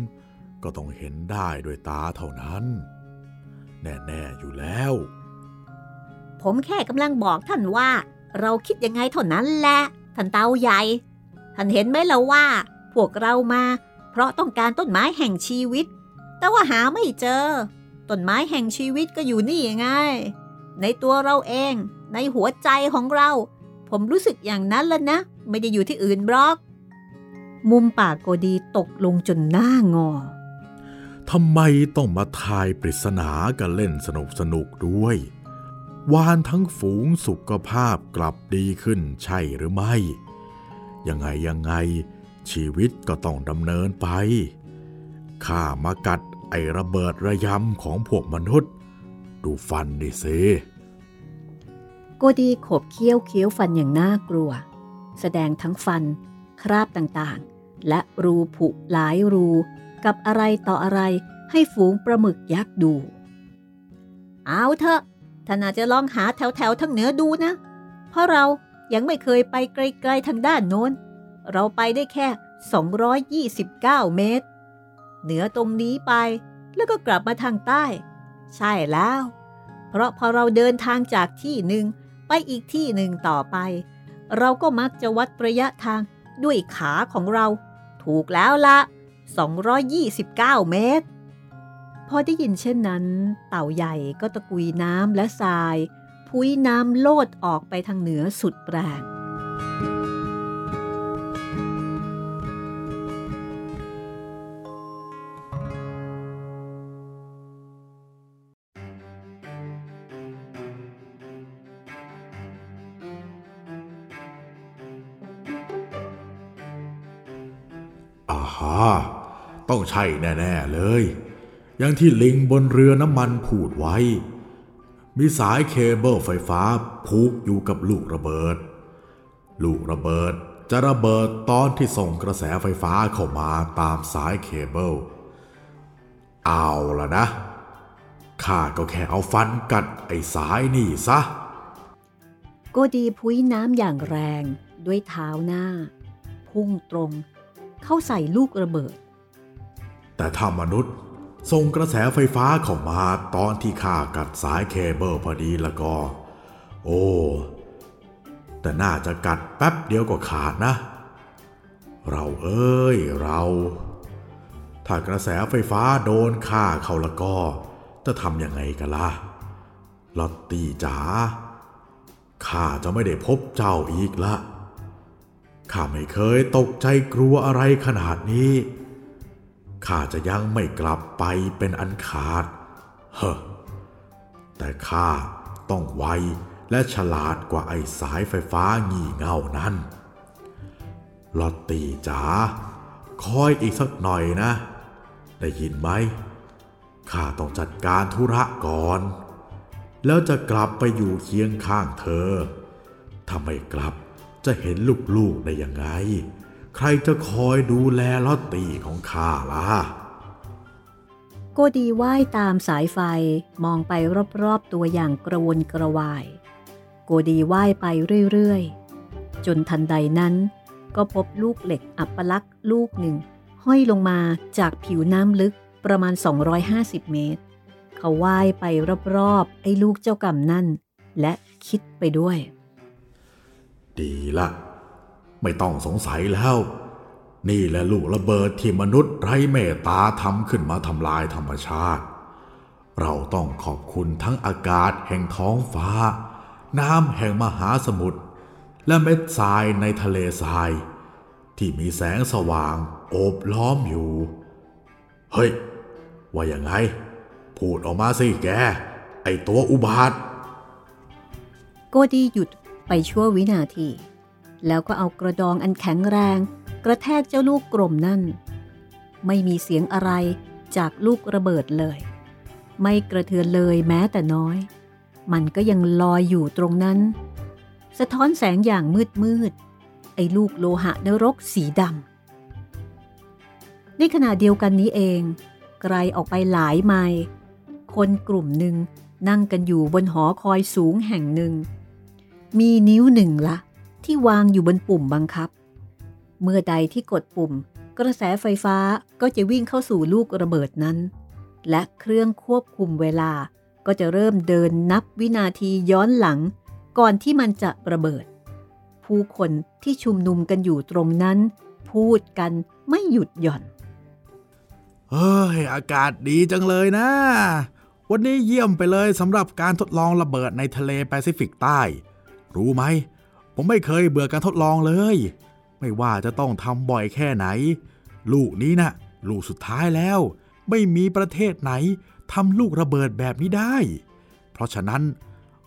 ก็ต้องเห็นได้โดยตาเท่านั้น แน่ๆอยู่แล้ว ผมแค่กำลังบอกท่านว่า เราคิดยังไงเท่านั้นแหละท่านเตาใหญ่ ท่านเห็นไหมล่ะว่า พวกเรามา เพราะต้องการต้นไม้แห่งชีวิต แต่ว่าหาไม่เจอ ต้นไม้แห่งชีวิตก็อยู่นี่ไง ในตัวเราเอง ในหัวใจของเรา ผมรู้สึกอย่างนั้นแล้วนะ ไม่ได้อยู่ที่อื่นบล็อก มุมปากโกดีตกลงจนหน้างอทำไมต้องมาทายปริศนากันเล่นสนุกสนุกด้วย วานทั้งฝูงสุขภาพกลับดีขึ้นใช่หรือไม่ ยังไงยังไงชีวิตก็ต้องดำเนินไป ข้ามากัด ไอระเบิดระยำของพวกมนุษย์ ดูฟันดิเซโกดีขบเคี้ยวเคี้ยวฟันอย่างน่ากลัว แสดงทั้งฟัน คราบต่างๆ และรูผุหลายรู กับอะไรต่ออะไรให้ฝูงปลาหมึกยักษ์ดู เอาเถอะท่านอาจจะลองหาแถวแถวๆทางเหนือดูนะ เพราะเรายังไม่เคยไปไกลๆทางด้านโน้น เราไปได้แค่ 229 เมตร เหนือตรงนี้ไป แล้วก็กลับมาทางใต้ ใช่แล้ว เพราะพอเราเดินทางจากที่หนึ่งไปอีกที่หนึ่งต่อไป เราก็มักจะวัดระยะทางด้วยขาของเรา ถูกแล้วละ 229 เมตร พอได้ยินเช่นนั้น เต่าใหญ่ก็ตะกุยน้ำและทราย พุ้ยน้ำโลดออกไปทางเหนือสุดแรง ต้องใช่แน่ๆเลย อย่างที่ลิงบนเรือน้ำมันพูดไว้ มีสายเคเบิลไฟฟ้าผูกอยู่กับลูกระเบิด ลูกระเบิดจะระเบิดตอนที่ส่งกระแสไฟฟ้าเข้ามาตามสายเคเบิล เอาละนะ ข้าก็แค่เอาฟันกัดไอ้สายนี่ซะ โกดีพุ้ยน้ำอย่างแรงด้วยเท้าหน้า พุ่งตรง เข้าใส่ลูกระเบิด แต่ถ้ามนุษย์ส่งกระแสไฟฟ้าเข้ามาตอนที่ข้ากัดสายเคเบิลพอดีแล้วก็ โอ้ แต่น่าจะกัดแป๊บเดียวก็ขาดนะ เราเอ้ยเรา ถ้ากระแสไฟฟ้าโดนข้าเขาแล้วก็ จะทำยังไงกันล่ะลอตตี้จ๋าข้าจะไม่ได้พบเจ้าอีกละข้าไม่เคยตกใจกลัวอะไรขนาดนี้ ข้าจะยังไม่กลับไปเป็นอันขาด เฮ้อแต่ข้าต้องไวและฉลาดกว่าไอ้สายไฟฟ้างี่เง่านั้น ลอตตีจ๋าคอยอีกสักหน่อยนะ ได้ยินไหมข้าต้องจัดการธุระก่อน แล้วจะกลับไปอยู่เคียงข้างเธอ ถ้าไม่กลับจะเห็นลูกๆได้ยังไง ใครจะคอยดูแลลอตตี้ของข้าล่ะโกดีว่ายตามสายไฟมองไปรอบๆตัวอย่างกระวนกระวาย โกดีว่ายไปเรื่อยๆ จนทันใดนั้น ก็พบลูกเหล็กอัปลักษณ์ลูกหนึ่ง ห้อยลงมาจากผิวน้ำลึกประมาณ 250 เมตร เขาว่ายไปรอบๆไอ้ลูกเจ้ากรรมนั่น และคิดไปด้วย ดีละ ไม่ต้องสงสัยแล้ว นี่แหละลูกระเบิดที่มนุษย์ไร้เมตตาทำขึ้นมาทำลายธรรมชาติ เราต้องขอบคุณทั้งอากาศแห่งท้องฟ้า น้ำแห่งมหาสมุทรและเม็ดทรายในทะเลทราย ที่มีแสงสว่างโอบล้อมอยู่ เฮ้ย ว่ายังไง พูดออกมาสิแก ไอตัวอุบาท โกดีหยุดไปชั่ววินาที แล้วก็เอากระดองอันแข็งแรง กระแทกเจ้าลูกกลมนั่น ไม่มีเสียงอะไรจากลูกระเบิดเลย ไม่กระเทือนเลยแม้แต่น้อย มันก็ยังลอยอยู่ตรงนั้น สะท้อนแสงอย่างมืดมืดไอ้ลูกโลหะนรกสีดำในขณะเดียวกันนี้เอง ไกลออกไปหลายไมล์คนกลุ่มหนึ่งนั่งกันอยู่บนหอคอยสูงแห่งหนึ่ง มีนิ้วหนึ่งละ ที่วางอยู่บนปุ่มบังคับ เมื่อใดที่กดปุ่ม กระแสไฟฟ้าก็จะวิ่งเข้าสู่ลูกระเบิดนั้น และเครื่องควบคุมเวลาก็จะเริ่มเดินนับวินาทีย้อนหลัง ก่อนที่มันจะระเบิด ผู้คนที่ชุมนุมกันอยู่ตรงนั้น พูดกันไม่หยุดหย่อน เฮ้ย อากาศดีจังเลยนะ วันนี้เยี่ยมไปเลยสำหรับการทดลองระเบิดในทะเลแปซิฟิกใต้ รู้ไหม ผมไม่เคยเบื่อการทดลองเลย ไม่ว่าจะต้องทำบ่อยแค่ไหน ลูกนี้นะ่ะลูกสุดท้ายแล้ว ไม่มีประเทศไหนทำลูกระเบิดแบบนี้ได้ เพราะฉะนั้น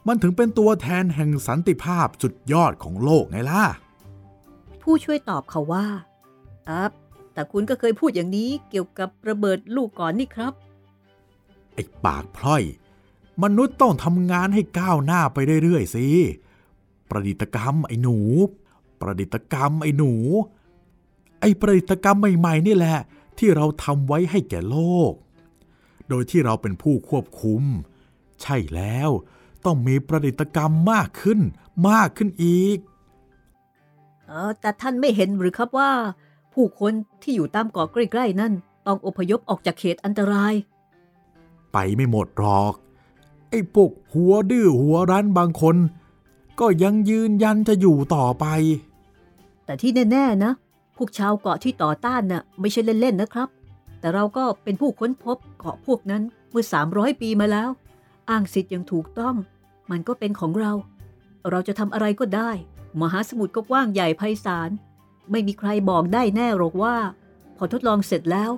มันถึงเป็นตัวแทนแห่งสันติภาพสุดยอดของโลกไงล่ะ ผู้ช่วยตอบเขาว่าอับแต่คุณก็เคยพูดอย่างนี้เกี่ยวกับระเบิดลูกก่อนนี่ครับ ไอ้ปากพร่อย มนุษย์ต้องทำงานให้ก้าวหน้าไปเรื่อยๆสิ ประดิษฐกรรมไอ้หนู ประดิษฐกรรมไอ้หนู ไอ้ประดิษฐกรรมใหม่ๆนี่แหละ ที่เราทำไว้ให้แก่โลก โดยที่เราเป็นผู้ควบคุม ใช่แล้วต้องมีประดิษฐกรรมมากขึ้น มากขึ้นอีกเออแต่ท่านไม่เห็นหรือครับว่า ผู้คนที่อยู่ตามเกาะใกล้ๆนั่น ต้องอพยพออกจากเขตอันตราย ไปไม่หมดหรอก ไอ้พวกหัวดื้อหัวรั้นบางคน ก็ยังยืนยันจะอยู่ต่อไป แต่ที่แน่ๆนะ พวกชาวเกาะที่ต่อต้านน่ะไม่ใช่เล่นๆนะครับ แต่เราก็เป็นผู้ค้นพบเกาะพวกนั้นเมื่อ 300 ปีมาแล้ว อ้างสิทธิ์อย่างถูกต้อง มันก็เป็นของเรา เราจะทำอะไรก็ได้ มหาสมุทรก็กว้างใหญ่ไพศาล ไม่มีใครบอกได้แน่หรอกว่า พอทดลองเสร็จแล้ว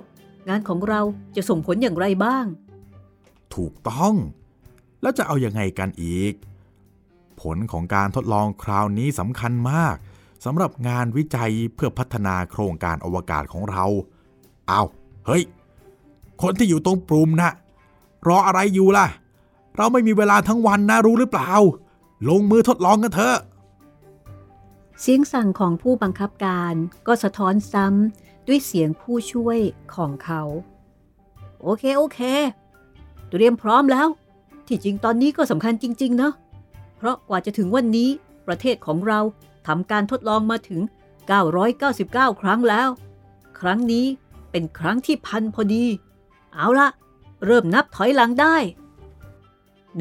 งานของเราจะส่งผลอย่างไรบ้าง ถูกต้อง แล้วจะเอาอยัางไงกันอีก ผลของการทดลองคราวนี้สำคัญมากสำหรับงานวิจัยเพื่อพัฒนาโครงการอวกาศของเราเอาเฮ้ย คนที่อยู่ตรงปรุ่มนะรออะไรอยู่ล่ะ เราไม่มีเวลาทั้งวันนะรู้หรือเปล่า ลงมือทดลองกันเถอะเสียงสั่งของผู้บังคับการก็สะท้อนซ้ำด้วยเสียงผู้ช่วยของเขา โอเค โอเค เตรียมพร้อมแล้ว ที่จริงตอนนี้ก็สำคัญจริงๆนะ เพราะกว่าจะถึงวันนี้ ประเทศของเราทำการทดลองมาถึง 999 ครั้งแล้ว ครั้งนี้เป็นครั้งที่พันพอดี เอาละเริ่มนับถอยหลังได้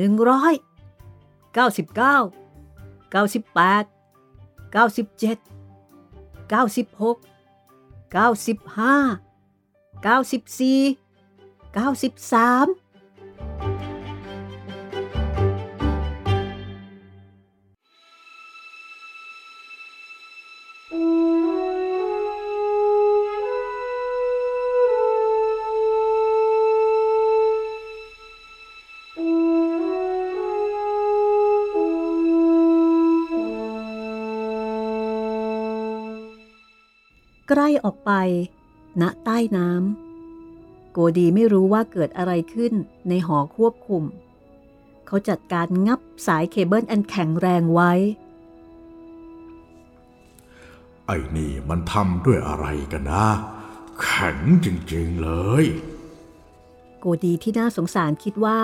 100 99 98 97 96 95 94 93 กล้ออกไป ณใต้น้ำโกดีไม่รู้ว่าเกิดอะไรขึ้นในหอควบคุม เขาจัดการงับสายเคเบิลอันแข็งแรงไว้ ไอ้นี่มันทำด้วยอะไรกันนะ แข็งจริงๆเลย โกดีที่น่าสงสารคิดว่า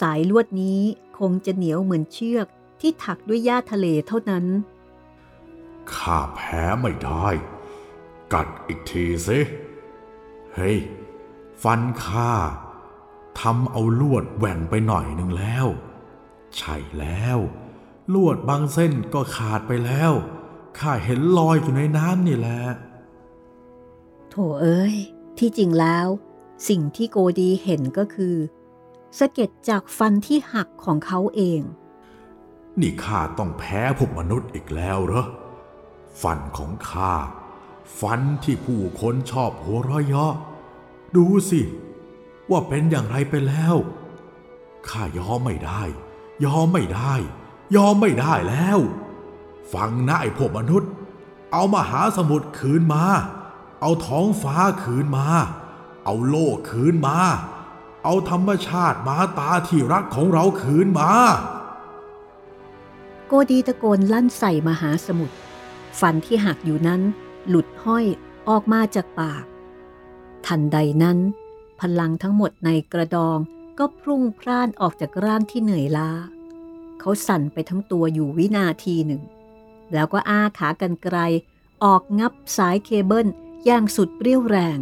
สายลวดนี้คงจะเหนียวเหมือนเชือกที่ถักด้วยหญ้าทะเลเท่านั้น ข้าแพ้ไม่ได้ กัดอีกทีสิเฮ้ย ฟันข้าทำเอาลวดแหว่งไปหน่อยหนึ่งแล้ว ใช่แล้ว ลวดบางเส้นก็ขาดไปแล้วข้าเห็นลอยอยู่ในน้ำนี่แหละโถเอ้ย ที่จริงแล้ว สิ่งที่โกดีเห็นก็คือสะเก็ดจากฟันที่หักของเขาเอง นี่ข้าต้องแพ้พวกมนุษย์อีกแล้วเหรอ ฟันของข้า ฟันที่ผู้คนชอบหัวเราะเยาะดูสิ ว่าเป็นอย่างไรไปแล้ว ข้ายอมไม่ได้ ยอมไม่ได้ ยอมไม่ได้แล้ว ฟังนะไอ้พวกมนุษย์ เอามาหาสมุทรคืนมา เอาท้องฟ้าคืนมา เอาโลกคืนมา เอาธรรมชาติมาตาที่รักของเราคืนมา โกดีตะโกนลั่นใส่มหาสมุทรฟันที่หักอยู่นั้น หลุดห้อยออกมาจากปาก ทันใดนั้น พลังทั้งหมดในกระดองก็พรุ่งพร่านออกจากร่างที่เหนื่อยล้า เขาสั่นไปทั้งตัวอยู่วินาทีหนึ่ง แล้วก็อ้าขากันไกล ออกงับสายเคเบิลอย่างสุดเปรี้ยวแรง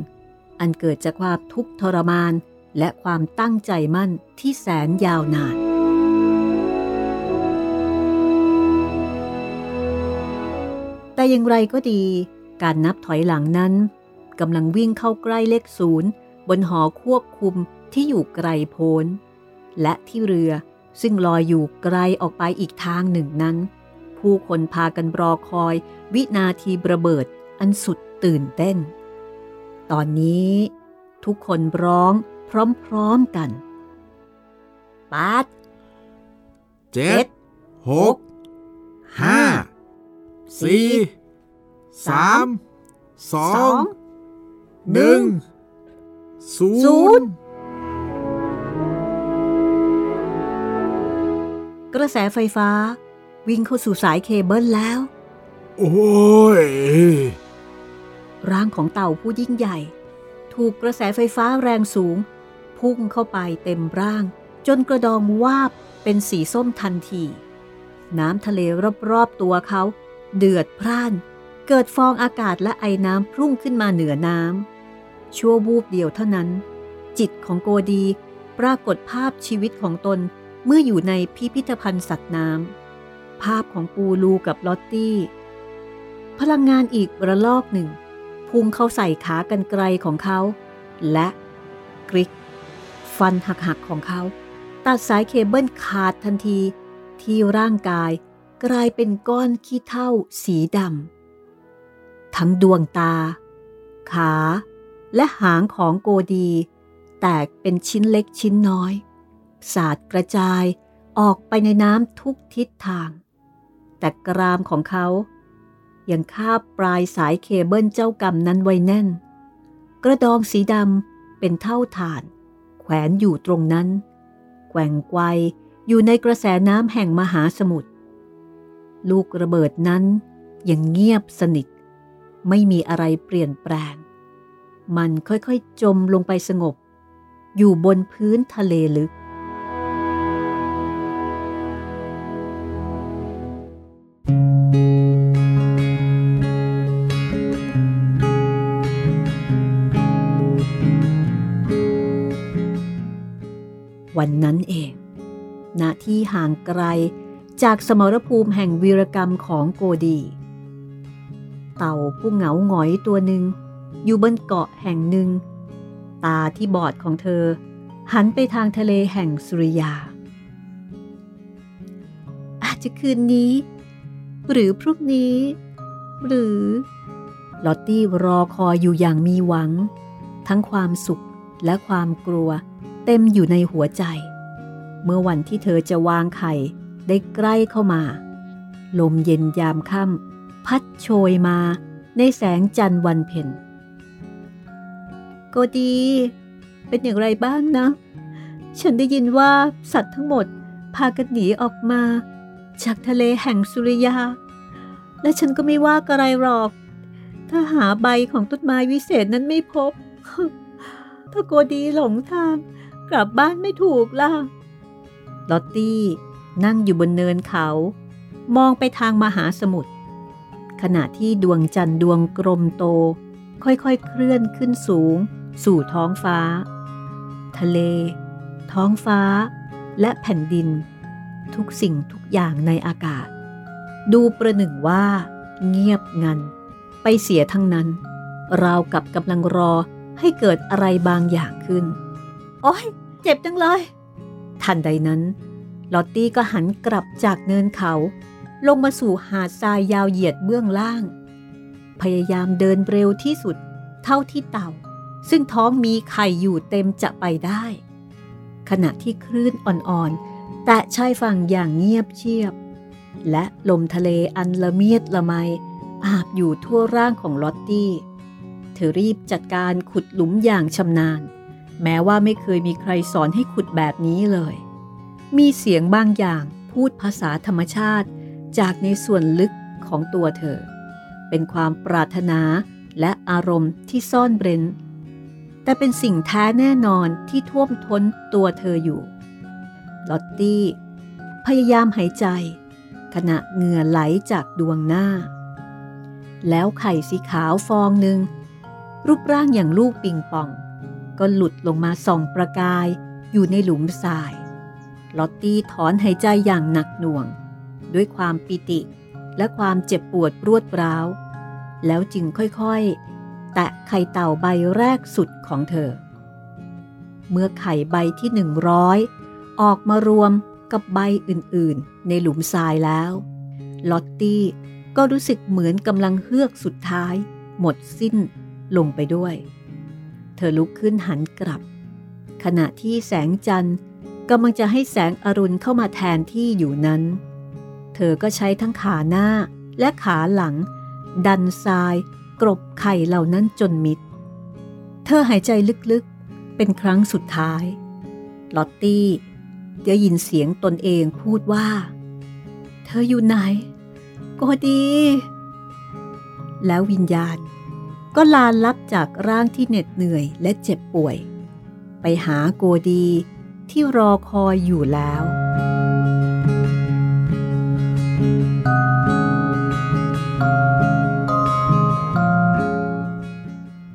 อันเกิดจากความทุกข์ทรมานและความตั้งใจมั่นที่แสนยาวนาน แต่อย่างไรก็ดี การนับถอยหลังนั้นกำลังวิ่งเข้าใกล้เลขศูนย์บนหอควบคุมที่อยู่ไกลโพ้น และที่เรือซึ่งลอยอยู่ไกลออกไปอีกทางหนึ่งนั้นผผู้คนพากันรอคอย วินาทีระเบิดอันสุดตื่นเต้น ตอนนี้ทุกคนร้องพร้อมๆกันปาดเจ็ดหกห้าสี่ สามสองหนึ่งศูนย์กระแสไฟฟ้า วิ่งเข้าสู่สายเคเบิลแล้ว โอ้ย ร่างของเต่าผู้ยิ่งใหญ่ ถูกกระแสไฟฟ้าแรงสูง พุ่งเข้าไปเต็มร่าง จนกระดองวาบเป็นสีส้มทันที น้ำทะเลรอบๆตัวเขา เดือดพร่าน เกิดฟองอากาศและไอน้ำพุ่งขึ้นมาเหนือน้ำชั่ววูบเดียวเท่านั้น จิตของโกดีปรากฏภาพชีวิตของตนเมื่ออยู่ในพิพิธภัณฑ์สัตว์น้ำภาพของปูลูกับลอตตี้ พลังงานอีกระลอกหนึ่ง พุ่งเข้าใส่ขากันไกลของเขา และกริก ฟันหักๆของเขา ตัดสายเคเบิลขาดทันที ที่ร่างกายกลายเป็นก้อนขี้เถ้าสีดำ ทั้งดวงตา ขา และหางของโกดี แตกเป็นชิ้นเล็กชิ้นน้อย สาดกระจายออกไปในน้ำทุกทิศทาง แต่กรามของเขา ยังคาบปลายสายเคเบิลเจ้ากรรมนั้นไว้แน่น กระดองสีดำเป็นเท่าฐาน แขวนอยู่ตรงนั้น แกว่งไกวอยู่ในกระแสน้ำแห่งมหาสมุทรลูกระเบิดนั้นยังเงียบสนิท ไม่มีอะไรเปลี่ยนแปลง มันค่อยๆจมลงไปสงบ อยู่บนพื้นทะเลลึก วันนั้นเอง ณ ที่ห่างไกลจากสมรภูมิแห่งวีรกรรมของโกดี เต่าผู้เหงาหงอยตัวหนึ่งอยู่บนเกาะแห่งหนึ่ง ตาที่บอดของเธอ หันไปทางทะเลแห่งสุริยา อาจจะคืนนี้ หรือพรุ่งนี้ หรือลอตตี้รอคอยอยู่อย่างมีหวัง ทั้งความสุขและความกลัว เต็มอยู่ในหัวใจ เมื่อวันที่เธอจะวางไข่ได้ใกล้เข้ามา ลมเย็นยามค่ำ พัดโชยมาในแสงจันทร์วันเพ็ญโกดี เป็นอย่างไรบ้างนะ ฉันได้ยินว่าสัตว์ทั้งหมดพากันหนีออกมา จากทะเลแห่งสุริยา และฉันก็ไม่ว่าอะไรหรอก ถ้าหาใบของต้นไม้วิเศษนั้นไม่พบ ถ้าโกดีหลงทาง กลับบ้านไม่ถูกล่ะ ลอตตี้นั่งอยู่บนเนินเขา มองไปทางมหาสมุทร ขณะที่ดวงจันทร์ดวงกลมโต ค่อยๆเคลื่อนขึ้นสูง สู่ท้องฟ้า ทะเล ท้องฟ้า และแผ่นดิน ทุกสิ่งทุกอย่างในอากาศ ดูประหนึ่งว่า เงียบงัน ไปเสียทั้งนั้น ราวกับกำลังรอให้เกิดอะไรบางอย่างขึ้น โอ้ยเจ็บจังเลย ทันใดนั้น ลอตตี้ก็หันกลับจากเนินเขา ลงมาสู่หาดทรายยาวเหยียดเบื้องล่าง พยายามเดินเร็วที่สุดเท่าที่เต่า ซึ่งท้องมีไข่อยู่เต็มจะไปได้ ขณะที่คลื่นอ่อนๆ แตะชายฝั่งอย่างเงียบเชียบ และลมทะเลอันละเมียดละไม อาบอยู่ทั่วร่างของลอตตี้เธอรีบจัดการขุดหลุมอย่างชำนาญ แม้ว่าไม่เคยมีใครสอนให้ขุดแบบนี้เลย มีเสียงบางอย่างพูดภาษาธรรมชาติ จากในส่วนลึกของตัวเธอ เป็นความปรารถนาและอารมณ์ที่ซ่อนเร้น แต่เป็นสิ่งแท้แน่นอนที่ท่วมท้นตัวเธออยู่ ลอตตี้พยายามหายใจ ขณะเหงื่อไหลจากดวงหน้า แล้วไข่สีขาวฟองหนึ่ง รูปร่างอย่างลูกปิงปอง ก็หลุดลงมาส่องประกายอยู่ในหลุมทราย ลอตตี้ถอนหายใจอย่างหนักหน่วง ด้วยความปิติ และความเจ็บปวดรวดร้าว แล้วจึงค่อยๆ แตะไข่เต่าใบแรกสุดของเธอ เมื่อไข่ใบที่หนึ่งร้อยออกมารวมกับใบอื่นๆ ในหลุมทรายแล้ว ลอตตี้ก็รู้สึกเหมือนกำลังเฮือกสุดท้าย หมดสิ้นลงไปด้วย เธอลุกขึ้นหันกลับ ขณะที่แสงจันทร์กำลังจะให้แสงอรุณเข้ามาแทนที่อยู่นั้น เธอก็ใช้ทั้งขาหน้าและขาหลัง ดันทราย กรบไข่เหล่านั้นจนมิด เธอหายใจลึกๆ เป็นครั้งสุดท้าย ลอตตี้ได้ยินเสียงตนเองพูดว่า เธออยู่ไหน ก็ดี แล้ววิญญาณ ก็ลาลับจากร่างที่เหน็ดเหนื่อยและเจ็บป่วย ไปหาโกดีที่รอคอยอยู่แล้ว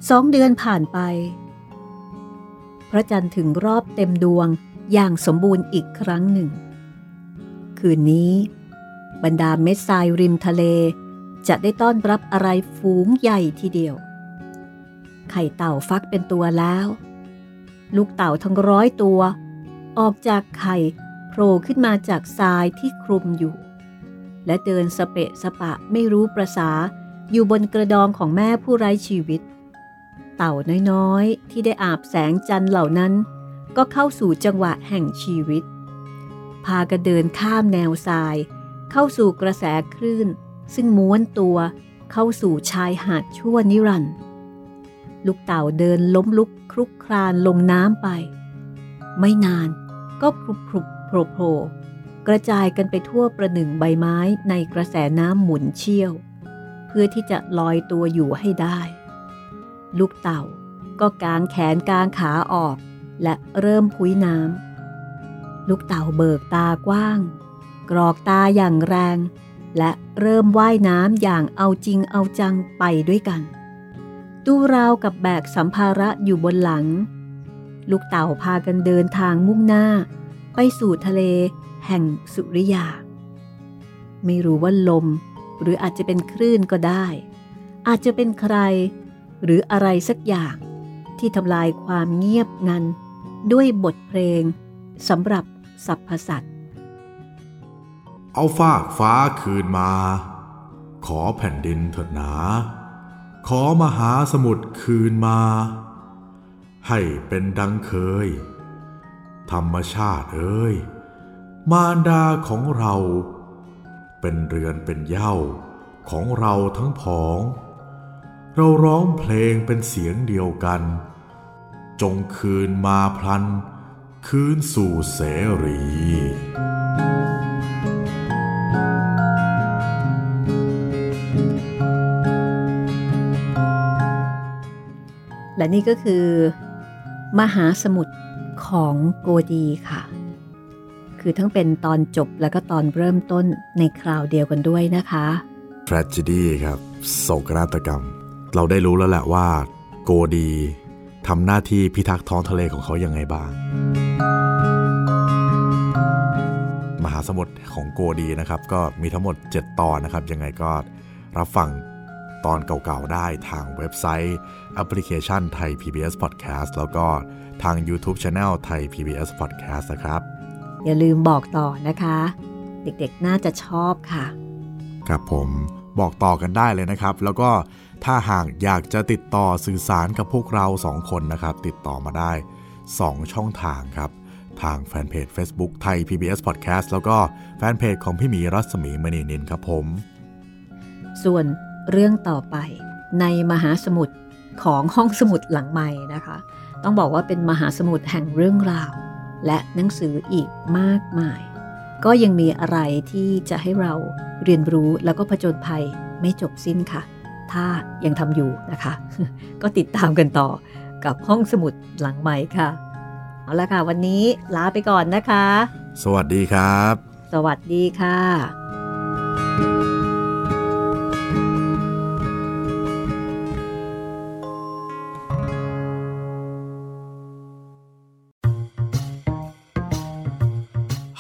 สองเดือนผ่านไป พระจันทร์ถึงรอบเต็มดวงอย่างสมบูรณ์อีกครั้งหนึ่ง คืนนี้ บรรดาเม็ดทรายริมทะเล จะได้ต้อนรับอะไรฝูงใหญ่ทีเดียว ไข่เต่าฟักเป็นตัวแล้ว ลูกเต่าทั้งร้อยตัว ออกจากไข่โผล่ขึ้นมาจากทรายที่คลุมอยู่ และเดินสเปะสปะไม่รู้ประษาอยู่บนกระดองของแม่ผู้ไร้ชีวิต เต่าน้อยๆ ที่ได้อาบแสงจันทร์เหล่านั้น ก็เข้าสู่จังหวะแห่งชีวิต พากันเดินข้ามแนวทราย เข้าสู่กระแสคลื่น ซึ่งม้วนตัวเข้าสู่ชายหาดชั่วนิรันดร์ลูกเต่าเดินล้มลุกคลุกคลานลงน้ำไป ไม่นานก็พลุบพลุบโผล่โผล่กระจายกันไปทั่วประหนึ่งใบไม้ในกระแสน้ำหมุนเชี่ยว เพื่อที่จะลอยตัวอยู่ให้ได้ ลูกเต่าก็กางแขนกางขาออก และเริ่มพุ้ยน้ำลูกเต่าเบิกตากว้าง กรอกตาอย่างแรง และเริ่มว่ายน้ำอย่างเอาจริงเอาจังไปด้วยกัน ตู้ราวกับแบกสัมภาระอยู่บนหลัง ลูกเต่าพากันเดินทางมุ่งหน้า ไปสู่ทะเลแห่งสุริยา ไม่รู้ว่าลมหรืออาจจะเป็นคลื่นก็ได้ อาจจะเป็นใคร หรืออะไรสักอย่างที่ทำลายความเงียบงัน ด้วยบทเพลงสำหรับสรรพสัตว์เอาฟากฟ้าคืนมา ขอแผ่นดินเถิดหนา ขอมหาสมุทรคืนมา ให้เป็นดังเคย ธรรมชาติเอ้ย มารดาของเรา เป็นเรือนเป็นเย้าของเราทั้งผอง เราร้องเพลงเป็นเสียงเดียวกัน จงคืนมาพลัน คืนสู่เสรี และนี่ก็คือ มหาสมุทรของโกดีค่ะ คือทั้งเป็นตอนจบแล้วก็ตอนเริ่มต้นในคราวเดียวกันด้วยนะคะ tragedy ครับ โศกนาฏกรรม เราได้รู้แล้วแหละว่า โกดีทำหน้าที่พิทักษ์ท้องทะเลของเขายังไงบ้าง มหาสมุทรของโกดีนะครับ ก็มีทั้งหมด 7 ตอนนะครับ ยังไงก็รับฟังตอนเก่าๆได้ทางเว็บไซต์แอปพลิเคชันไทย PBS Podcast แล้วก็ทาง YouTube Channel ไทย PBS Podcast นะครับ อย่าลืมบอกต่อนะคะ เด็กๆน่าจะชอบค่ะ ครับผมบอกต่อกันได้เลยนะครับ แล้วก็ ถ้าหากอยากจะติดต่อสื่อสารกับพวกเราสองคนนะครับ ติดต่อมาได้ 2 ช่องทางครับ ทางแฟนเพจ Facebook ไทย PBS Podcast แล้วก็แฟนเพจของพี่หมีรัศมีมณีนินครับผม ส่วนเรื่องต่อไปในมหาสมุทรของห้องสมุดหลังใหม่นะคะ ต้องบอกว่าเป็นมหาสมุทรแห่งเรื่องราว และหนังสืออีกมากมาย ก็ยังมีอะไรที่จะให้เราเรียนรู้แล้วก็ผจญภัยไม่จบสิ้นค่ะ ถ้ายังทำอยู่นะคะ ก็ติดตามกันต่อกับห้องสมุดหลังใหม่ค่ะ เอาละค่ะ วันนี้ลาไปก่อนนะคะ สวัสดีครับ สวัสดีค่ะ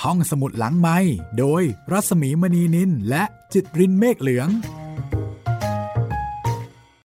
ห้องสมุดหลังไม้โดยรัสมีมณีนินและจิตรินเมฆเหลือง